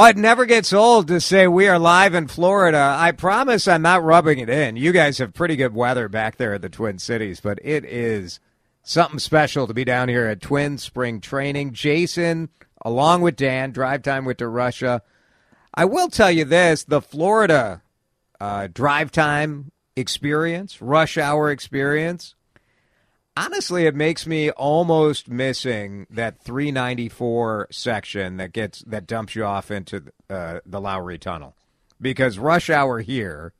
Oh, it never gets old to say we are live in Florida. I promise I'm not rubbing it in. You guys have pretty good weather back there at the Twin Cities, but it is something special to be down here at Twin Spring Training. Jason, along with Dan, drive time with Russia. I will tell you this the Florida uh, drive time experience, rush hour experience, honestly, it makes me almost missing that 394 section that gets that dumps you off into uh, the Lowry Tunnel because rush hour here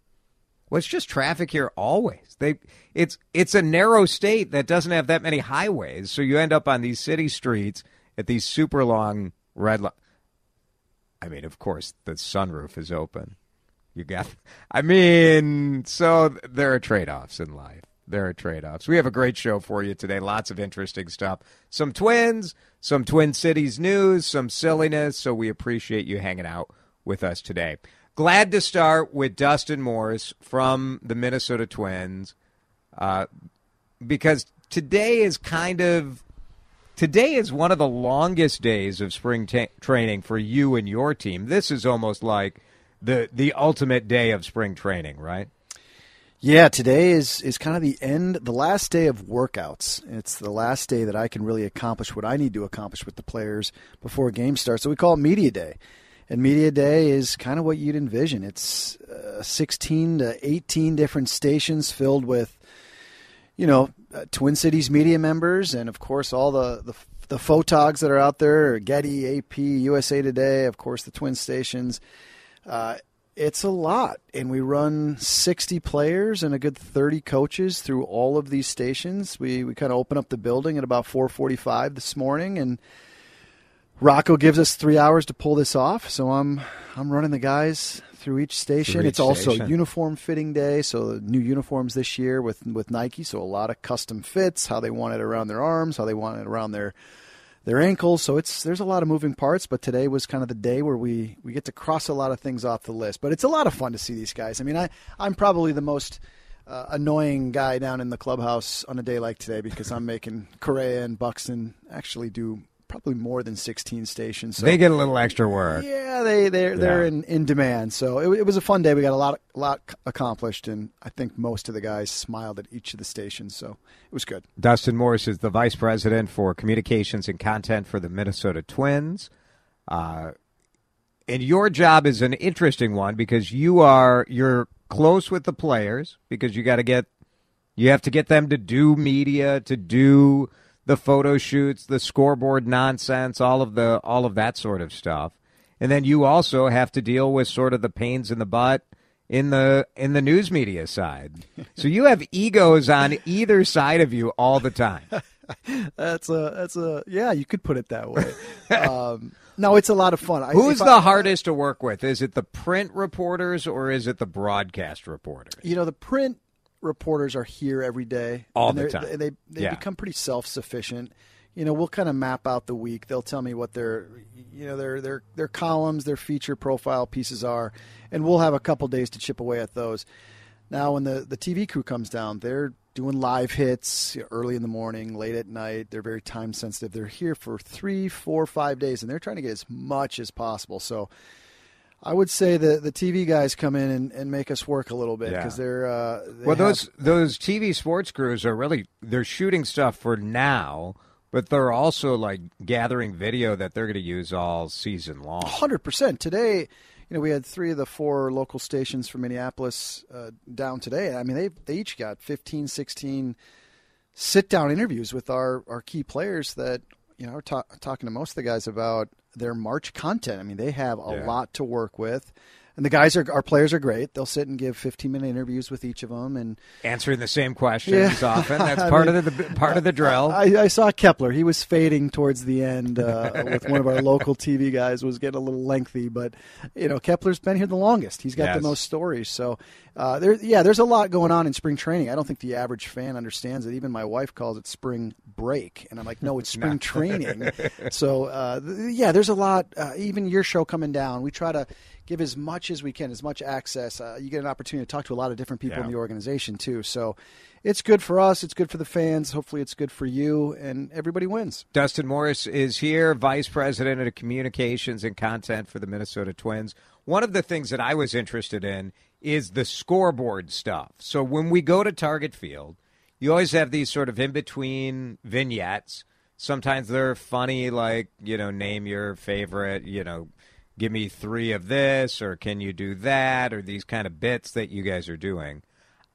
was just traffic here always. They it's it's a narrow state that doesn't have that many highways, so you end up on these city streets at these super long red. Li- I mean, of course, the sunroof is open. You got. I mean, so there are trade offs in life there are trade offs. We have a great show for you today. Lots of interesting stuff. Some twins, some Twin Cities news, some silliness. So we appreciate you hanging out with us today. Glad to start with Dustin Morse from the Minnesota Twins uh, because today is kind of. Today is one of the longest days of spring training for you and your team. This is almost like the the ultimate day of spring training, right? Yeah, today is is kind of the end, the last day of workouts. It's the last day that I can really accomplish what I need to accomplish with the players before a game starts. So we call it media day. And media day is kind of what you'd envision. It's uh, 16 to 18 different stations filled with you know, uh, Twin Cities media members and of course all the the the photogs that are out there, Getty, AP, USA Today, of course the Twin stations. Uh, it's a lot and we run 60 players and a good 30 coaches through all of these stations we, we kind of open up the building at about 4.45 this morning and rocco gives us three hours to pull this off so i'm i'm running the guys through each station Through each it's also station. uniform fitting day so new uniforms this year with with nike so a lot of custom fits how they want it around their arms how they want it around their their ankles. So it's there's a lot of moving parts, but today was kind of the day where we we get to cross a lot of things off the list. But it's a lot of fun to see these guys. I mean, I I'm probably the most uh, annoying guy down in the clubhouse on a day like today because I'm making Correa and Buxton actually do probably more than 16 stations. So they get a little extra work. yeah, they they're they're in, in demand. So it, it was a fun day. We got a lot a lot accomplished, and I think most of the guys smiled at each of the stations. So it was good. Dustin Morse is the vice president for communications and content for the Minnesota Twins. Uh, and your job is an interesting one because you are you're close with the players because you got to get you have to get them to do media, to do the photo shoots, the scoreboard nonsense, all of the all of that sort of stuff. And then you also have to deal with sort of the pains in the butt in the in the news media side. So you have egos on either side of you all the time. That's a that's a yeah. You could put it that way. um, no, it's a lot of fun. Who's if the I- hardest to work with? Is it the print reporters or is it the broadcast reporters? You know, the print reporters are here every day All and the time. They they, they Yeah. become pretty self sufficient. You know, we'll kind of map out the week. They'll tell me what their you know their their their columns, their feature profile pieces are, and we'll have a couple days to chip away at those. Now, when the the TV crew comes down, they're doing live hits early in the morning, late at night. They're very time sensitive. They're here for three, four, five days, and they're trying to get as much as possible. So. I would say that the TV guys come in and, and make us work a little bit Yeah. because they're uh, they well, have- those those TV sports crews are really they're shooting stuff for now, but they're also like gathering video that they're going to use all season long. Hundred percent. Today, you know, we had three of the four local stations from Minneapolis uh, down today. I mean, they they each got 15, 16 sit down interviews with our our key players that you know we're ta- talking to most of the guys about their March content. I mean, they have a Yeah. lot to work with. And the guys are our players are great. They'll sit and give 15 minute interviews with each of them and answering the same questions yeah. often. That's part mean, of the part of the drill. I, I, saw Kepler. He was fading towards the end uh, with one of our local TV guys. Was getting a little lengthy, but you know Kepler's been here the longest. He's got yes. the most stories. So uh, there, yeah, there's a lot going on in spring training. I don't think the average fan understands it. Even my wife calls it spring break, and I'm like, no, it's spring training. so uh, yeah, there's a lot. Uh, even your show coming down, we try to give as much as we can, as much access. Uh, you get an opportunity to talk to a lot of different people yeah. in the organization too. So it's good for us. It's good for the fans. Hopefully, it's good for you, and everybody wins. Dustin Morse is here, Vice President of Communications and Content for the Minnesota Twins. One of the things that I was interested in is the scoreboard stuff. So when we go to Target Field, you always have these sort of in between vignettes. Sometimes they're funny, like, you know, name your favorite, you know, give me three of this, or can you do that, or these kind of bits that you guys are doing.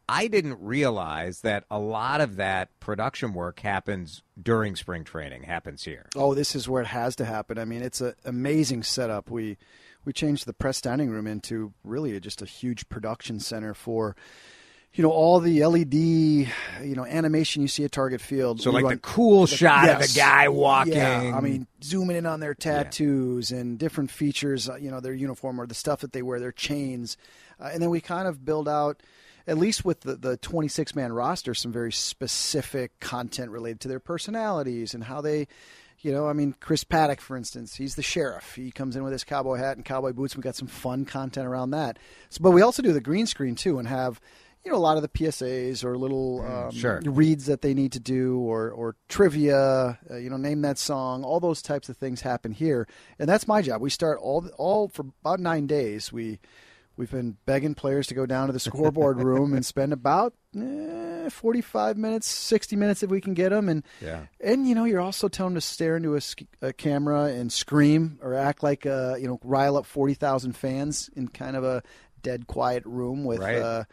I didn't realize that a lot of that production work happens during spring training, happens here. Oh, this is where it has to happen. I mean, it's an amazing setup. We we changed the press dining room into really just a huge production center for you know all the LED, you know, animation you see at Target Field. So like run, the cool the, shot yes, of the guy walking. Yeah, I mean, zooming in on their tattoos yeah. and different features, uh, you know, their uniform or the stuff that they wear, their chains, uh, and then we kind of build out. At least with the, the 26 man roster, some very specific content related to their personalities and how they, you know, I mean, Chris Paddack, for instance, he's the sheriff. He comes in with his cowboy hat and cowboy boots. We got some fun content around that. So, but we also do the green screen too, and have you know a lot of the PSAs or little mm, um, sure. reads that they need to do, or or trivia. Uh, you know, name that song. All those types of things happen here, and that's my job. We start all all for about nine days. We We've been begging players to go down to the scoreboard room and spend about eh, 45 minutes, 60 minutes if we can get them. And, yeah. and you know, you're also telling them to stare into a, a camera and scream or act like, uh, you know, rile up 40,000 fans in kind of a dead quiet room with. Right. Uh,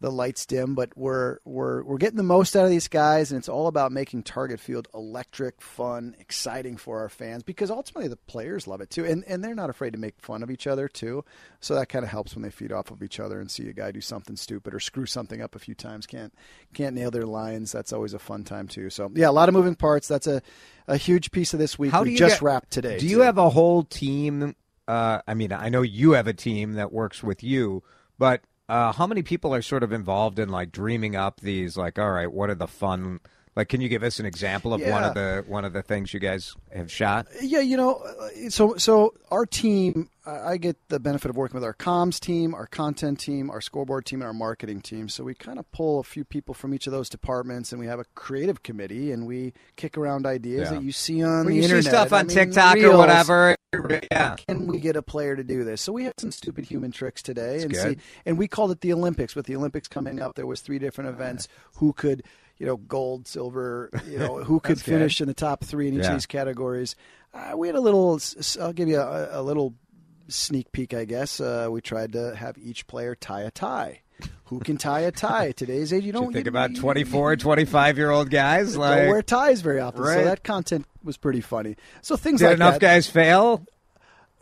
the lights dim, but we're we're we're getting the most out of these guys, and it's all about making Target Field electric, fun, exciting for our fans because ultimately the players love it too, and and they're not afraid to make fun of each other too. So that kind of helps when they feed off of each other and see a guy do something stupid or screw something up a few times, can't can't nail their lines. That's always a fun time too. So yeah, a lot of moving parts. That's a a huge piece of this week. How we do you just get, wrapped today. Do too. you have a whole team? Uh, I mean, I know you have a team that works with you, but uh, how many people are sort of involved in like dreaming up these like all right what are the fun like can you give us an example of yeah. one of the one of the things you guys have shot yeah you know uh, so so our team I get the benefit of working with our comms team, our content team, our scoreboard team, and our marketing team. So we kind of pull a few people from each of those departments, and we have a creative committee, and we kick around ideas yeah. that you see on well, the you internet. See stuff on I mean, TikTok reels. or whatever. Yeah. Can we get a player to do this? So we had some stupid human tricks today, That's and good. see, and we called it the Olympics. With the Olympics coming up, there was three different events. Who could you know, gold, silver, you know, who could finish in the top three in each yeah. of these categories. Uh, we had a little, I'll give you a, a little sneak peek, I guess. Uh, we tried to have each player tie a tie. Who can tie a tie today's age? You don't you think you, about 24, 25 year old guys. Like, don't wear ties very often, right. so that content was pretty funny. So things Did like enough that. guys fail?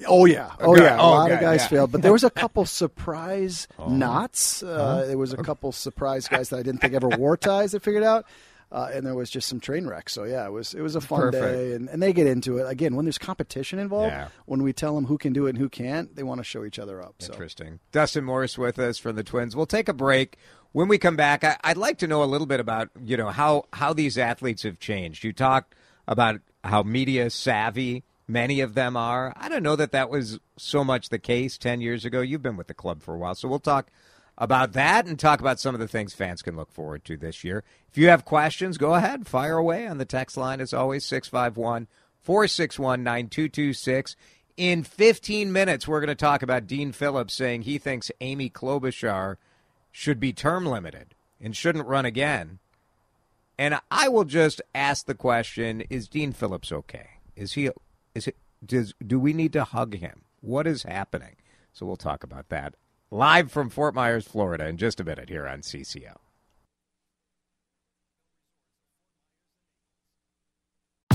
Oh yeah, oh yeah. A Oh, lot God, of guys yeah. failed, but there was a couple surprise Oh. knots. Uh, There was a couple surprise guys that I didn't think ever wore ties. That figured out. Uh, and there was just some train wrecks. So yeah, it was it was a fun Perfect. day, and, and they get into it again when there's competition involved. Yeah. When we tell them who can do it and who can't, they want to show each other up. So Interesting. Dustin Morse with us from the Twins. We'll take a break. When we come back, I, I'd like to know a little bit about you know how how these athletes have changed. You talked about how media savvy many of them are. I don't know that that was so much the case ten years ago. You've been with the club for a while, so we'll talk about that and talk about some of the things fans can look forward to this year. If you have questions, go ahead, fire away on the text line as always 651 461 9226. In 15 minutes, we're going to talk about Dean Phillips saying he thinks Amy Klobuchar should be term limited and shouldn't run again. And I will just ask the question: Is Dean Phillips okay? Is he? Is it? Does do we need to hug him? What is happening? So we'll talk about that live from Fort Myers, Florida, in just a minute here on CCO.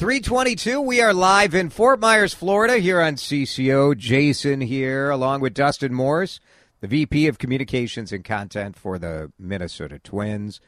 322, we are live in Fort Myers, Florida, here on CCO. Jason here, along with Dustin Morse, the VP of Communications and Content for the Minnesota Twins.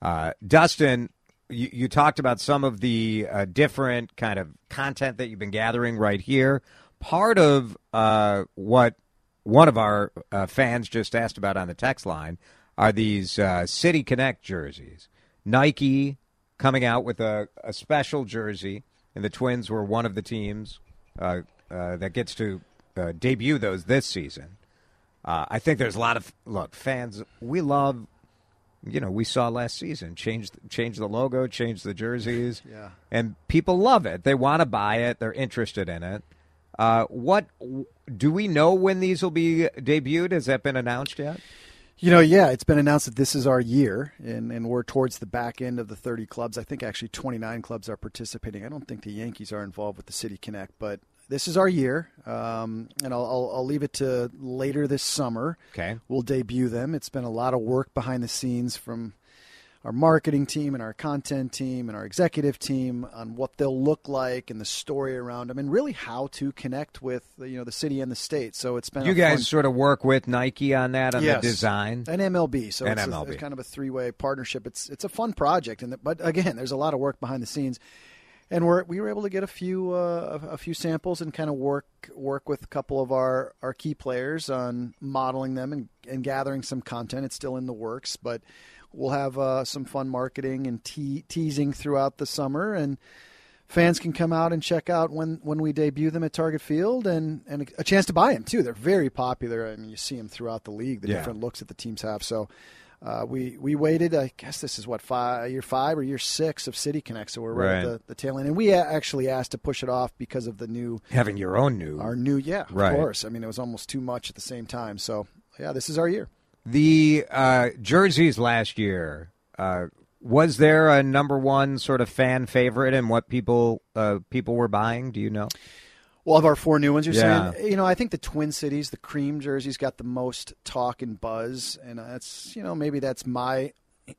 Uh, Dustin, you, you, talked about some of the uh, different kind of content that you've been gathering right here. Part of uh, what one of our uh, fans just asked about on the text line are these uh, City Connect jerseys. Nike, coming out with a, a special jersey, and the Twins were one of the teams uh, uh, that gets to uh, debut those this season. Uh, I think there's a lot of look fans. We love, you know, we saw last season change change the logo, change the jerseys, yeah, and people love it. They want to buy it. They're interested in it. Uh, what do we know when these will be debuted? Has that been announced yet? You know, yeah, it's been announced that this is our year, and, and we're towards the back end of the 30 clubs. I think actually 29 clubs are participating. I don't think the Yankees are involved with the City Connect, but this is our year, um, and I'll, I'll, I'll, leave it to later this summer. Okay, we'll debut them. It's been a lot of work behind the scenes from our marketing team and our content team and our executive team on what they'll look like and the story around them and really how to connect with you know the city and the state. So it's been you guys fun... sort of work with Nike on that on yes. the design and MLB. So and it's, MLB. A, it's kind of a three way partnership. It's it's a fun project, and but again, there's a lot of work behind the scenes. And we're, we were able to get a few uh, a few samples and kind of work work with a couple of our, our key players on modeling them and, and gathering some content. It's still in the works, but we'll have uh, some fun marketing and te- teasing throughout the summer, and fans can come out and check out when, when we debut them at Target Field, and, and a chance to buy them too. They're very popular. I mean, you see them throughout the league, the yeah. different looks that the teams have. So. Uh, we we waited. I guess this is what five year five or year six of City Connect, so we're right, right. at the, the tail end. And we actually asked to push it off because of the new having your own new our new yeah right. of course. I mean it was almost too much at the same time. So yeah, this is our year. The uh, jerseys last year, uh, was there a number one sort of fan favorite and what people uh, people were buying? Do you know? Well, of our four new ones, you're yeah. saying, you know, I think the Twin Cities, the cream jerseys, got the most talk and buzz, and that's, you know, maybe that's my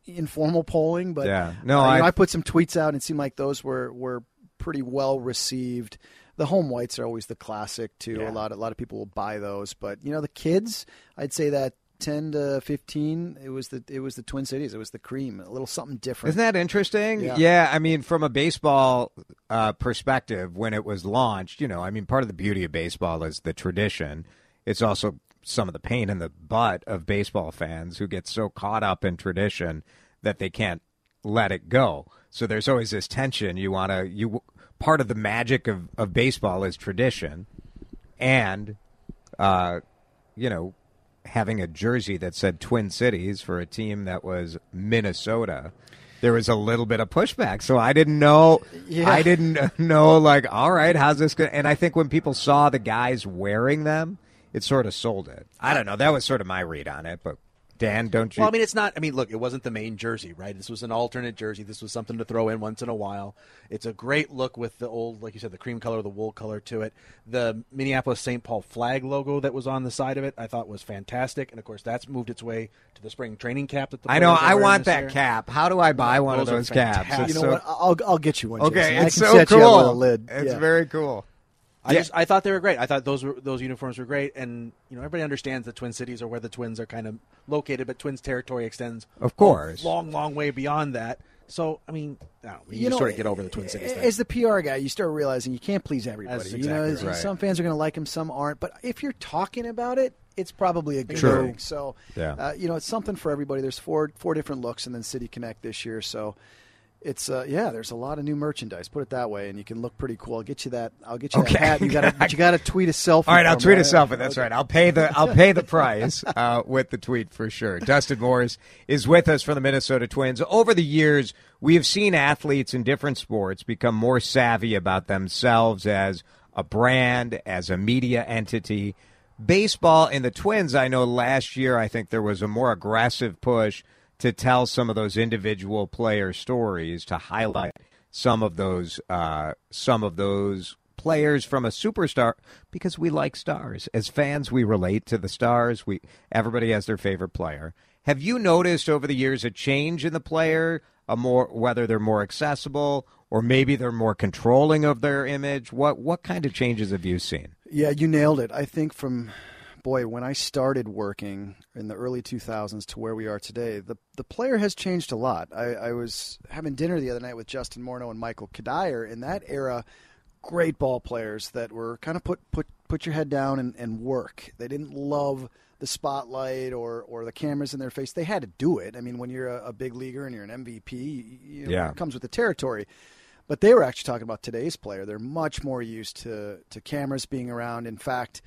informal polling, but yeah, no, uh, I, know, I put some tweets out and it seemed like those were were pretty well received. The home whites are always the classic too. Yeah. A lot, a lot of people will buy those, but you know, the kids, I'd say that 10 to 15 it was the it was the twin cities. It was the cream a little something different. Isn't that interesting? Yeah, i mean from a baseball uh, perspective when it was launched you know i mean part of the beauty of baseball is the tradition. It's also some of the pain in the butt of baseball fans who get so caught up in tradition that they can't let it go. So there's always this tension. You want to you part of the magic of, of baseball is tradition and uh, you know having a jersey that said Twin Cities for a team that was Minnesota, there was a little bit of pushback. So I didn't know. Yeah. I didn't know. Like, all right, how's this going? And I think when people saw the guys wearing them, it sort of sold it. I don't know. That was sort of my read on it, but. Dan, don't you? Well, I mean, it's not. I mean, look, it wasn't the main jersey, right? This was an alternate jersey. This was something to throw in once in a while. It's a great look with the old, like you said, the cream color, the wool color to it. The Minneapolis St. Paul flag logo that was on the side of it, I thought was fantastic. And of course, that's moved its way to the spring training cap that the I know. I want that year. cap. How do I buy one Those of those caps? It's you know so- what i'll i'll get you one Okay, Jason. I it's can so set you up with cool. a lid. It's Yeah. very cool. I Yeah. just I thought they were great. I thought those were those uniforms were great, and you know everybody understands the Twin Cities are where the Twins are kind of located, but Twins territory extends Of course. a long, long way beyond that. So I mean, I know, you, you just know, sort of get over the Twin Cities thing. As the PR guy, you start realizing you can't please everybody. That's you know, right. some fans are going to like him, some aren't. But if you're talking about it, it's probably a good True. thing. So, Yeah. uh, you know, it's something for everybody. There's four four different looks, and then City Connect this year. So, it's uh, yeah. There's a lot of new merchandise. Put it that way, and you can look pretty cool. I'll get you that. I'll get you Okay. that hat. You got to you got to tweet a selfie. All right, I'll tweet a selfie. That's right. I'll pay the I'll pay the price uh, with the tweet for sure. Dustin Morse is with us from the Minnesota Twins. Over the years, we have seen athletes in different sports become more savvy about themselves as a brand, as a media entity. Baseball and the Twins, I know last year I think there was a more aggressive push to tell some of those individual player stories to highlight some of those uh, some of those players from a superstar because we like stars. As fans we relate to the stars. We everybody has their favorite player. Have you noticed over the years a change in the player a more whether they're more accessible or maybe they're more controlling of their image? What what kind of changes have you seen? Yeah, you nailed it. I think from boy, when I started working in the early 2000s to where we are today, the the player has changed a lot. I, I was having dinner the other night with Justin Morneau and Michael Cuddyer. In that era, great ball players that were kind of put put put your head down and, and work. They didn't love the spotlight or, or the cameras in their face. They had to do it. I mean, when you're a, a big leaguer and you're an MVP, you know, Yeah. it comes with the territory. But they were actually talking about today's player. They're much more used to, to cameras being around. In fact,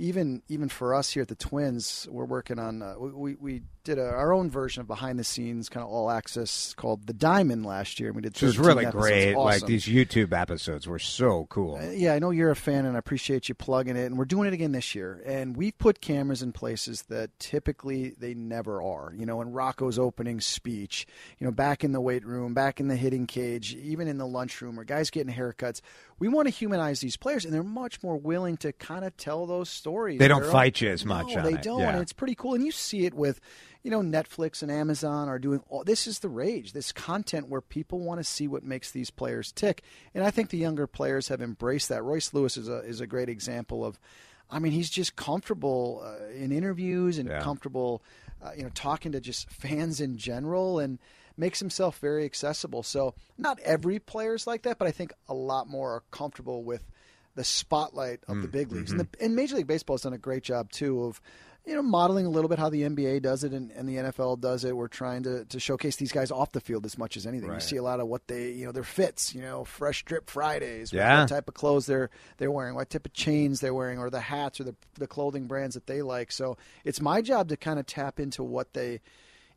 even even for us here at the Twins, we're working on. Uh, we we did a, our own version of behind the scenes, kind of all access called the Diamond last year. and We did. This was really episodes. great like these youtube episodes were so cool Uh, Yeah, I know you're a fan, and I appreciate you plugging it. And we're doing it again this year. And we've put cameras in places that typically they never are. You know, in Rocco's opening speech, you know, back in the weight room, back in the hitting cage, even in the lunchroom, or guys getting haircuts. We want to humanize these players, and they're much more willing to kind of tell those stories. They don't fight you as much No, they it. don't. Yeah. And it's pretty cool. And you see it with, you know, Netflix and Amazon are doing all this is the rage. This content where people want to see what makes these players tick. And I think the younger players have embraced that. Royce Lewis is a is a great example of I mean, he's just comfortable uh, in interviews and Yeah. comfortable, uh, you know, talking to just fans in general, and makes himself very accessible. So not every player's like that, but I think a lot more are comfortable with the spotlight of the mm, big leagues. And, the, mm-hmm. and Major League Baseball has done a great job too of you know modeling a little bit how the NBA does it and, and the NFL does it. We're trying to, to showcase these guys off the field as much as anything. You see a lot of what they you know their fits, you know, fresh drip Fridays, Yeah. what type of clothes they're they're wearing, what type of chains they're wearing, or the hats or the the clothing brands that they like. So it's my job to kind of tap into what they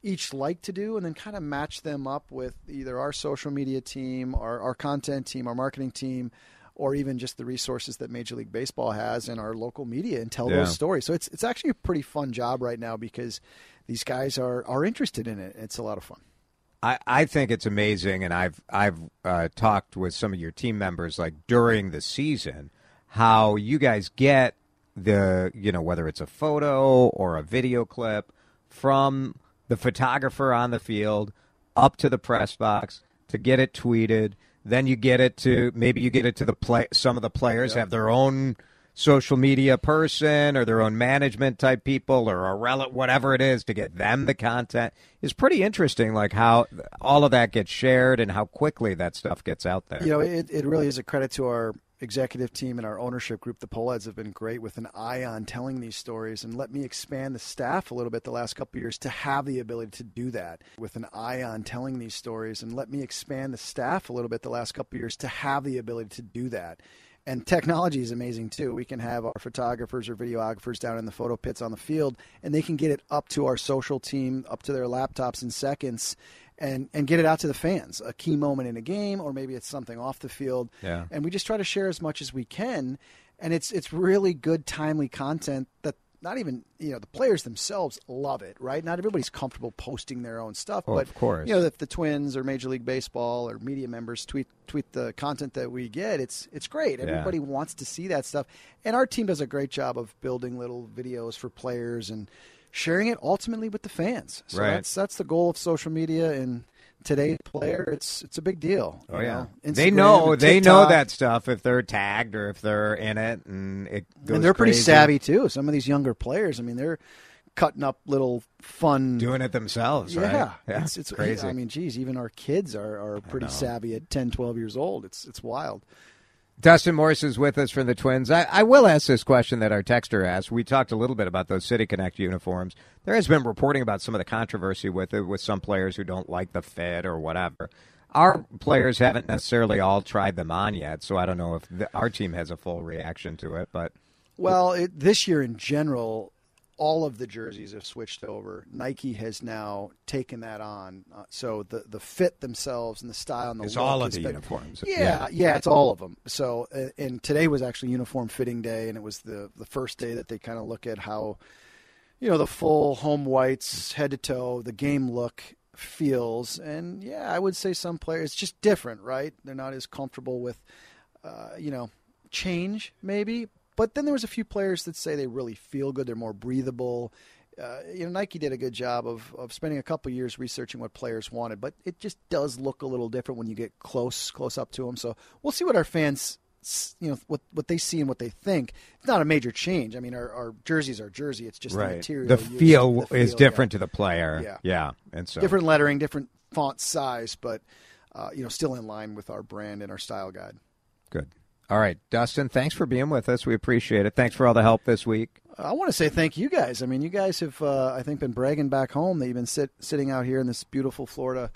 each like to do and then kind of match them up with either our social media team, our, our content team, our marketing team, or even just the resources that Major League Baseball has and our local media and tell Yeah. those stories. So it's it's actually a pretty fun job right now because these guys are are interested in it. It's a lot of fun. I, I think it's amazing, and I've I've uh, talked with some of your team members like during the season how you guys get the you know whether it's a photo or a video clip from the photographer on the field up to the press box to get it tweeted. Then you get it to maybe you get it to the play. Some of the players have their own social media person or their own management type people or a rel whatever it is to get them the content is pretty interesting like how all of that gets shared and how quickly that stuff gets out there You know, it, it really is a credit to our executive team and our ownership group. The Pohlads have been great with an eye on telling these stories and let me expand the staff a little bit the last couple years to have the ability to do that with an eye on telling these stories and let me expand the staff a little bit the last couple years to have the ability to do that. And technology is amazing too. We can have our photographers or videographers down in the photo pits on the field, and they can get it up to our social team, up to their laptops in seconds, and and get it out to the fans. A key moment in a game, or maybe it's something off the field. Yeah. And we just try to share as much as we can, and it's it's really good, timely content that not even you know the players themselves love it. Right? Not everybody's comfortable posting their own stuff, Oh, but of course. you know if the Twins or Major League Baseball or media members tweet tweet the content that we get, it's it's great. Yeah. Everybody wants to see that stuff, and our team does a great job of building little videos for players and sharing it ultimately with the fans. So Right. that's that's the goal of social media and today's player. It's it's a big deal. Oh yeah, know? they know they know that stuff if they're tagged or if they're in it, and it goes and they're pretty crazy. savvy too. Some of these younger players, I mean, they're cutting up little fun. doing it themselves. yeah, right? yeah, it's it's crazy. I mean, geez, even our kids are, are pretty savvy at 10, 12 years old. It's it's wild. Dustin Morse is with us from the Twins. I, I will ask this question that our texter asked. We talked a little bit about those City Connect uniforms. There has been reporting about some of the controversy with it, with some players who don't like the fit or whatever. our players haven't necessarily all tried them on yet, so I don't know if the, our team has a full reaction to it. But well, it, this year in general, all of the jerseys have switched over. Nike has now taken that on, uh, so the the fit themselves and the style and the it's look all of the been- uniforms. Yeah, yeah. yeah, it's all of them. So, uh, and today was actually uniform fitting day, and it was the the first day that they kind of look at how, you know, the full home whites, head to toe, the game look feels, and yeah, I would say some players it's just different, right? They're not as comfortable with, uh, you know, change maybe. But then there was a few players that say they really feel good. They're more breathable. Uh, you know, Nike did a good job of, of spending a couple years researching what players wanted, but it just does look a little different when you get close close up to them. So we'll see what our fans, you know, what what they see and what they think. It's not a major change. I mean, our, our jerseys are jersey. It's just the material. The feel the is different yeah. to the player. Yeah. Yeah. And so different lettering, different font size, but uh, you know, still in line with our brand and our style guide. Good. All right, Dustin, thanks for being with us. We appreciate it. Thanks for all the help this week. I want to say thank you guys. I mean, you guys have, uh, I think, been bragging back home that you've been sit, sitting out here in this beautiful Florida,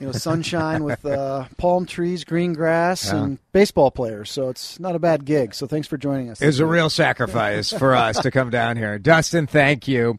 you know, sunshine with uh, palm trees, green grass, Yeah. and baseball players. So it's not a bad gig. So thanks for joining us. It was a real sacrifice for us to come down here. Dustin, thank you.